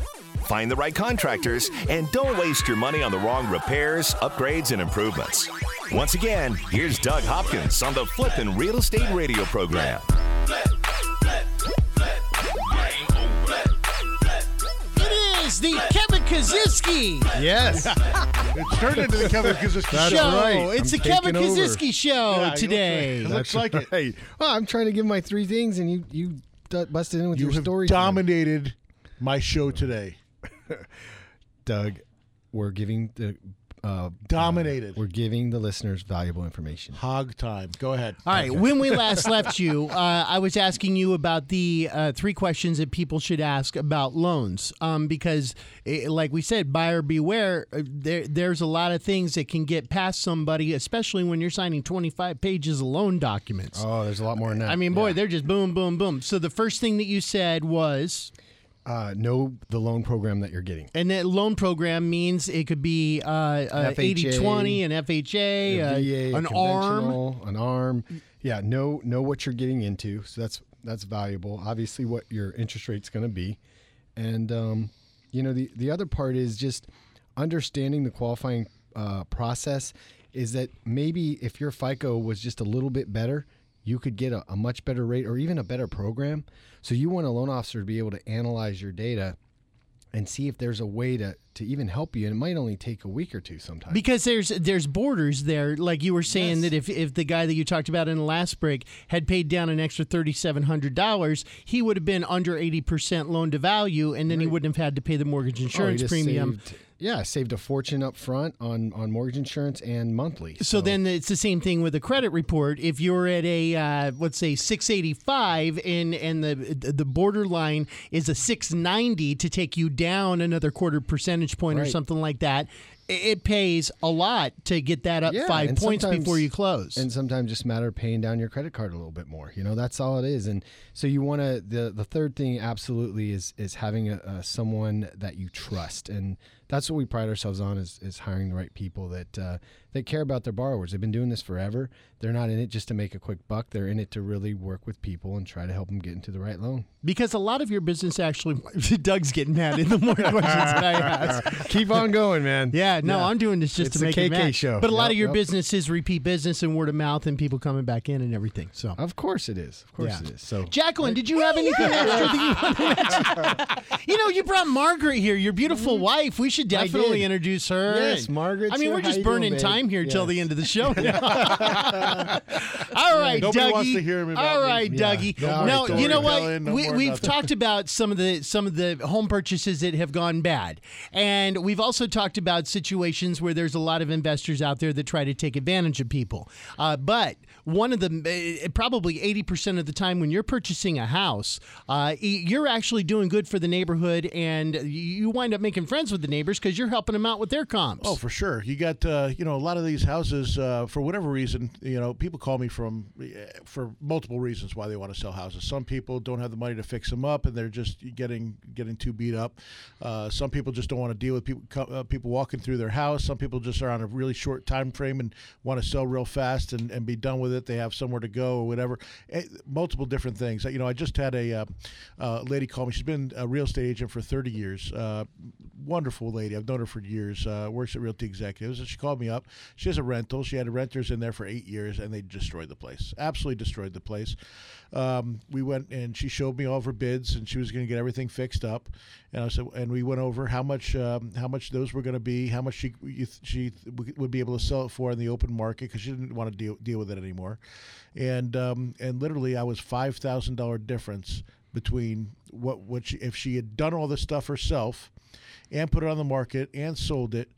Find the right contractors and don't waste your money on the wrong repairs, upgrades, and improvements. Once again, here's Doug Hopkins on the Flippin' Real Estate Radio program. It is the Kevin Kaczynski Yes. It's turned into the Kevin Kaczynski That's show. right. It's I'm the Kevin. Kaczynski show Yeah, today. It looks like it. Hey, well, I'm trying to give my three things, and you you d- busted in with You your have story. time. dominated my show today. Doug. We're giving the uh, Dominated. we're giving the listeners valuable information. Hog time. Go ahead. All right. When we last left you, uh, I was asking you about the uh, three questions that people should ask about loans, um, because, eh, like we said, buyer beware. uh, There, there's a lot of things that can get past somebody, especially when you're signing 25 pages of loan documents. Oh, there's a lot more than that. I mean, boy, they're just boom, boom, boom. So the first thing that you said was, uh, know the loan program that you're getting. and that loan program means it could be uh, uh, FHA, 80-20, an FHA, a uh, VA, an arm. an arm. Yeah, know know what you're getting into. So that's that's valuable. Obviously, what your interest rate's going to be, and um, you know the the other part is just understanding the qualifying uh, process. Is that maybe if your FICO was just a little bit better, you could get a, a much better rate or even a better program. So you want a loan officer to be able to analyze your data and see if there's a way to to even help you. And it might only take a week or two sometimes. Because there's there's borders there, like you were saying that if, if the guy that you talked about in the last break had paid down an extra thirty seven hundred dollars, he would have been under eighty percent loan to value, and then he wouldn't have had to pay the mortgage Oh, insurance just premium. saved- yeah, saved a fortune up front on on mortgage insurance and monthly. So then it's the same thing with a credit report. If you're at a uh, let's say 685 and and the the borderline is a 690 to take you down another quarter percentage point or something like that, it pays a lot to get that up Yeah, five points before you close. and sometimes just matter of paying down your credit card a little bit more. You know, that's all it is. And so you want to the the third thing absolutely is is having a, a someone that you trust, and that's what we pride ourselves on is is hiring the right people that uh, that care about their borrowers. They've been doing this forever. They're not in it just to make a quick buck. They're in it to really work with people and try to help them get into the right loan. Because a lot of your business actually, Doug's getting mad in the more questions that I ask. Keep on going, man. Yeah, no, Yeah. I'm doing this just It's to a make it KK mad. show. But a lot Yep, of your yep. business is repeat business and word of mouth and people coming back in and everything. So, Of course it is. Of course Yeah. it is. So Jacqueline, did you have anything extra that you wanted to mention? You know, you brought Margaret here, your beautiful wife. We should definitely introduce her. Yes, Margaret's I mean, we're just doing, burning time here till the end of the show. All right, Nobody Dougie. wants to hear All me. right, Yeah. Dougie. No no, you know what? no we, we've talked about some of the some of the home purchases that have gone bad, and we've also talked about situations where there's a lot of investors out there that try to take advantage of people. Uh, but one of the uh, probably 80% of the time when you're purchasing a house, uh, you're actually doing good for the neighborhood, and you wind up making friends with the neighbors because you're helping them out with their comps. Oh, for sure. You got uh, you know a lot of these houses uh, for whatever reason. You know, people call me from uh, for multiple reasons why they want to sell houses. Some people don't have the money to fix them up, and they're just getting getting too beat up. Uh, some people just don't want to deal with people uh, people walking through their house. Some people just are on a really short time frame and want to sell real fast and, and be done with it. They have somewhere to go or whatever. Eh, multiple different things. You know, I just had a uh, uh, lady call me. She's been a real estate agent for 30 years. Uh, lady. I've known her for years. Uh, works at Realty Executives, and she called me up. She has a rental. She had renters in there for eight years, and they destroyed the place. Absolutely destroyed the place. Um, we went and she showed me all of her bids, and she was going to get everything fixed up. And I said, and we went over how much um, how much those were going to be, how much she she would be able to sell it for in the open market because she didn't want to deal deal with it anymore. And um, and literally, I was five thousand dollar difference between what what she, if she had done all this stuff herself and put it on the market and sold it.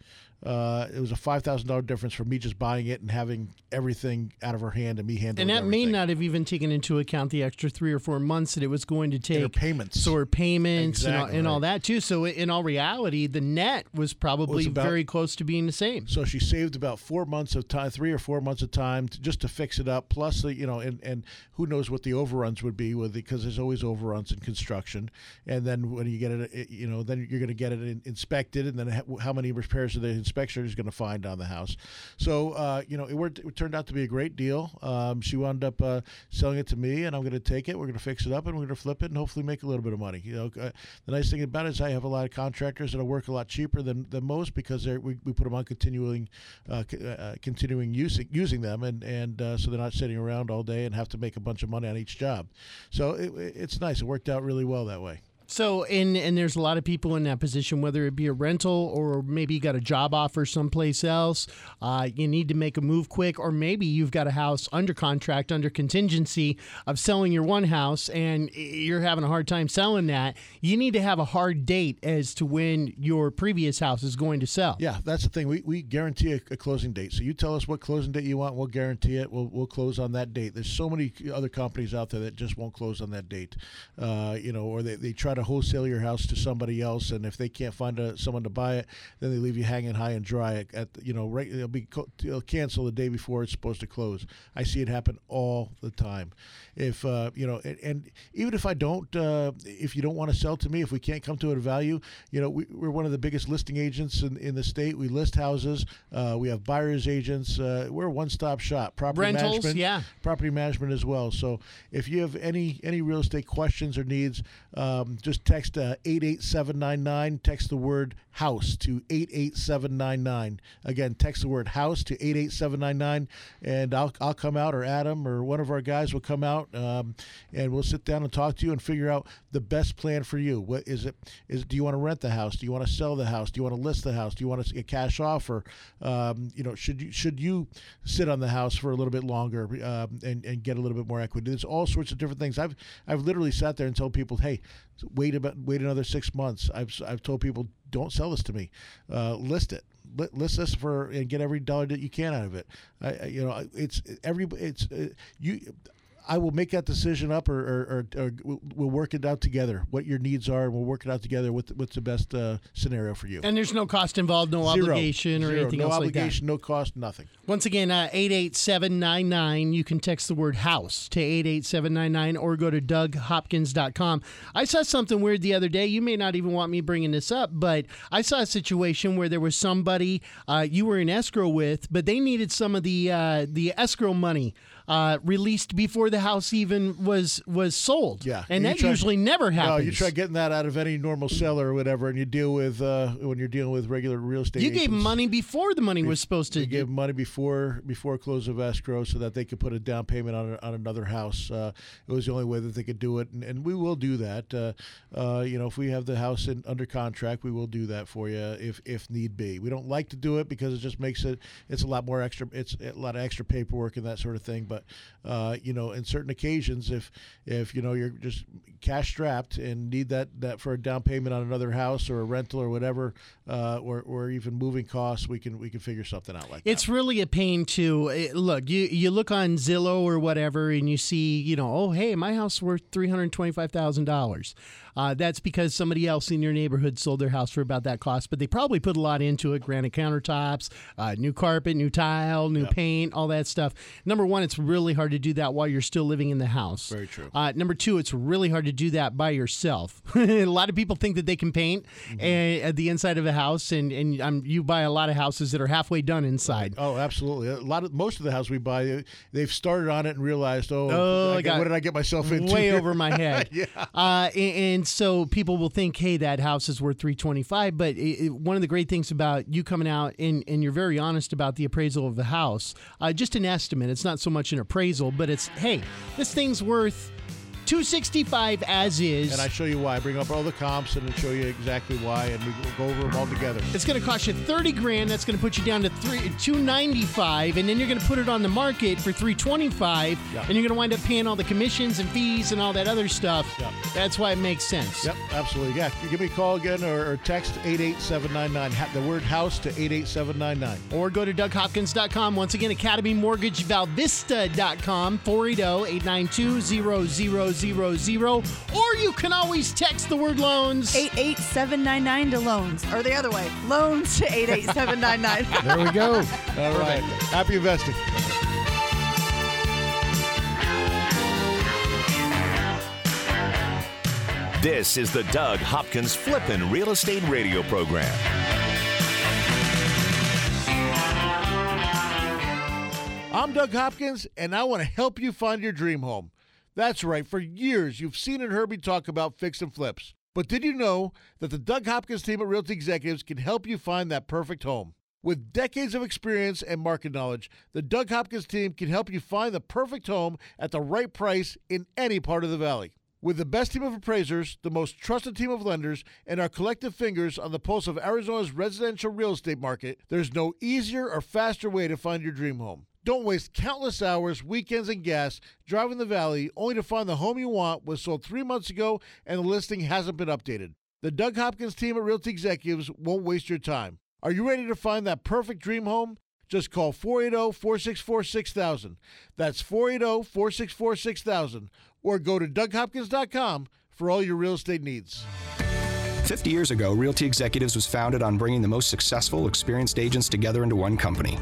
Uh, it was a five thousand dollar difference for me just buying it and having everything out of her hand and me handling. and that may not have even taken into account the extra three or four months that it was going to take. her payments. So her payments and, all, and all that too. So in all reality, the net was probably Was about- very close to being the same. So she saved about four months of time, three or four months of time, to, just to fix it up. Plus, the you know, and, and who knows what the overruns would be with because there's always overruns in construction. And then when you get it, you know, then you're going to get it in, inspected, and then how many repairs are the inspector is going to find on the house. So uh, you know, it, worked, it turned out to be a great deal. Um, she wound up uh, selling it to me, and I'm going to take it. We're going to fix it up, and we're going to flip it, and hopefully make a little bit of money. You know, uh, the nice thing about it is I have a lot of contractors that will work a lot cheaper than, than most because we, we put them on continuing uh, c- uh, continuing using using them, and and uh, so they're not sitting around all day and have to make a bunch of money on each job. So it, it's nice. It worked out really well that way. So, and and there's a lot of people in that position, whether it be a rental or maybe you got a job offer someplace else. Uh, you need to make a move quick, or maybe you've got a house under contract, under contingency of selling your one house, and you're having a hard time selling that. You need to have a hard date as to when your previous house is going to sell. Yeah, that's the thing. We, we guarantee a, a closing date. So you tell us what closing date you want, we'll guarantee it. We'll, we'll close on that date. There's so many other companies out there that just won't close on that date, uh, you know, or they, they try to wholesale your house to somebody else, and if they can't find a, someone to buy it, then they leave you hanging high and dry. At, you know, right, they'll be they'll cancel the day before it's supposed to close. I see it happen all the time. If uh, you know, and, and even if I don't, uh, if you don't want to sell to me, if we can't come to a value, you know, we, we're one of the biggest listing agents in, in the state. We list houses. Uh, we have buyers agents. Uh, we're a one-stop shop. Property Rentals, management, yeah. property management as well. So if you have any any real estate questions or needs, um, just text uh, eight eight seven nine nine. Text the word house to eight eight seven nine nine. Again, text the word house to eight eight seven nine nine, and I'll I'll come out or Adam or one of our guys will come out, um, and we'll sit down and talk to you and figure out the best plan for you. What is it? Is do you want to rent the house? Do you want to sell the house? Do you want to list the house? Do you want to get cash offer? Um, you know, should you should you sit on the house for a little bit longer um, and and get a little bit more equity? There's all sorts of different things. I've I've literally sat there and told people, hey, wait about wait another six months. I've I've told people, don't sell this to me, uh, list it. Li- List this for and get every dollar that you can out of it. I, I- you know, it's every it's uh, you. I will make that decision up, or, or, or, or we'll- work it out together. What your needs are, and we'll work it out together. With what's the best uh, scenario for you? And there's no cost involved, no Zero. obligation or Zero. anything no else obligation, no cost, nothing. Once again, uh, 88799. You can text the word house to 88799 or go to DougHopkins.com. I saw something weird the other day. You may not even want me bringing this up, but I saw a situation where there was somebody uh, you were in escrow with, but they needed some of the uh, the escrow money uh, released before the house even was was sold. Yeah, and You that try- usually never happens. No, you try getting that out of any normal seller or whatever, and you deal with uh, when you're dealing with regular real estate. You gave money before the money was supposed to. We gave money before before close of escrow so that they could put a down payment on, on another house. Uh, it was the only way that they could do it, and, and we will do that. Uh, uh, you know, if we have the house in, under contract, we will do that for you if if need be. We don't like to do it because it just makes it it's a lot more extra. It's a lot of extra paperwork and that sort of thing. But uh, you know, in certain occasions, if if you know you're just cash strapped and need that that for a down payment on another house or a rental or whatever, uh, or or even moving costs, we can we can figure something out like that. It's really a pain to eh, look. You you look on Zillow or whatever, and you see, you know, oh hey, my house worth three hundred twenty five thousand dollars. Uh, that's because somebody else in your neighborhood sold their house for about that cost, but they probably put a lot into it: granite countertops, uh, new carpet, new tile, new paint, all that stuff. Number one, it's really hard to do that while you're still living in the house. Very true. Uh, number two, it's really hard to do that by yourself. a lot of people think that they can paint eh, at the inside of a house, and and um, you buy a lot of houses that are halfway done inside. Oh, absolutely. A lot of most of the houses we buy, uh, they've started on it and realized, oh, Oh, I got what did I get myself into? way over my head. yeah. Uh, and, and so people will think, hey, that house is worth three twenty five. But it, it- one of the great things about you coming out and, and you're very honest about the appraisal of the house, uh, just an estimate. It's not so much an appraisal, but it's hey, this thing's worth two sixty five as is. And I show you why. I bring up all the comps and then show you exactly why, and we go over them all together. It's going to cost you thirty grand. That's going to put you down to three two ninety five, and then you're going to put it on the market for three twenty five, Yeah. and you're going to wind up paying all the commissions and fees and all that other stuff. Yeah. That's why it makes sense. Yep, absolutely. Yeah, you give me a call again or, or text 88799, the word house to 88799. Or go to DougHopkins.com. Once again, Academy Mortgage Valvista.com, 480 892 0000. Or you can always text the word loans. 88799 to loans. Or the other way, loans to 88799. There we go. All right. Happy investing. This is the Doug Hopkins Flippin' Real Estate Radio Program. I'm Doug Hopkins, and I want to help you find your dream home. That's right, for years you've seen and heard me talk about fix and flips. But did you know that the Doug Hopkins team at Realty Executives can help you find that perfect home? With decades of experience and market knowledge, the Doug Hopkins team can help you find the perfect home at the right price in any part of the valley. With the best team of appraisers, the most trusted team of lenders, and our collective fingers on the pulse of Arizona's residential real estate market, there's no easier or faster way to find your dream home. Don't waste countless hours, weekends, and gas driving the valley only to find the home you want was sold three months ago and the listing hasn't been updated. The Doug Hopkins team at Realty Executives won't waste your time. Are you ready to find that perfect dream home? Just call 480 464 6000. That's 480 464 6000. Or go to DougHopkins.com for all your real estate needs. 50 years ago, Realty Executives was founded on bringing the most successful, experienced agents together into one company.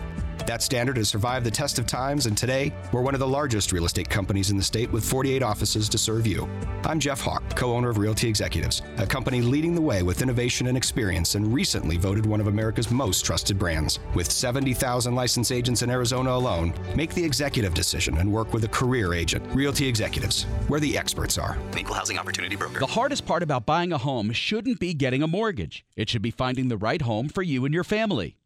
That standard has survived the test of times, and today, we're one of the largest real estate companies in the state with 48 offices to serve you. I'm Jeff Hawk, co owner of Realty Executives, a company leading the way with innovation and experience, and recently voted one of America's most trusted brands. With 70,000 licensed agents in Arizona alone, make the executive decision and work with a career agent. Realty Executives, where the experts are. An equal housing opportunity broker. The hardest part about buying a home shouldn't be getting a mortgage. It should be finding the right home for you and your family.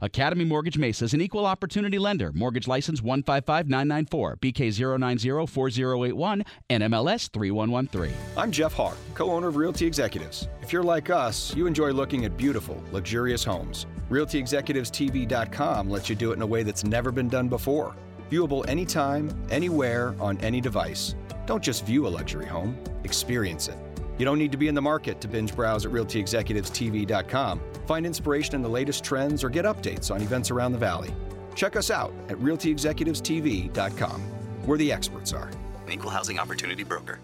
Academy Mortgage Mesa is an equal opportunity lender. Mortgage license 155994, BK0904081, NMLS 3113. I'm Jeff Hawk, co owner of Realty Executives. If you're like us, you enjoy looking at beautiful, luxurious homes. RealtyExecutivesTV.com lets you do it in a way that's never been done before. Viewable anytime, anywhere, on any device. Don't just view a luxury home, experience it. You don't need to be in the market to binge browse at RealtyExecutivesTV.com. Find inspiration in the latest trends or get updates on events around the valley. Check us out at RealtyExecutivesTV.com, where the experts are. Equal housing opportunity broker.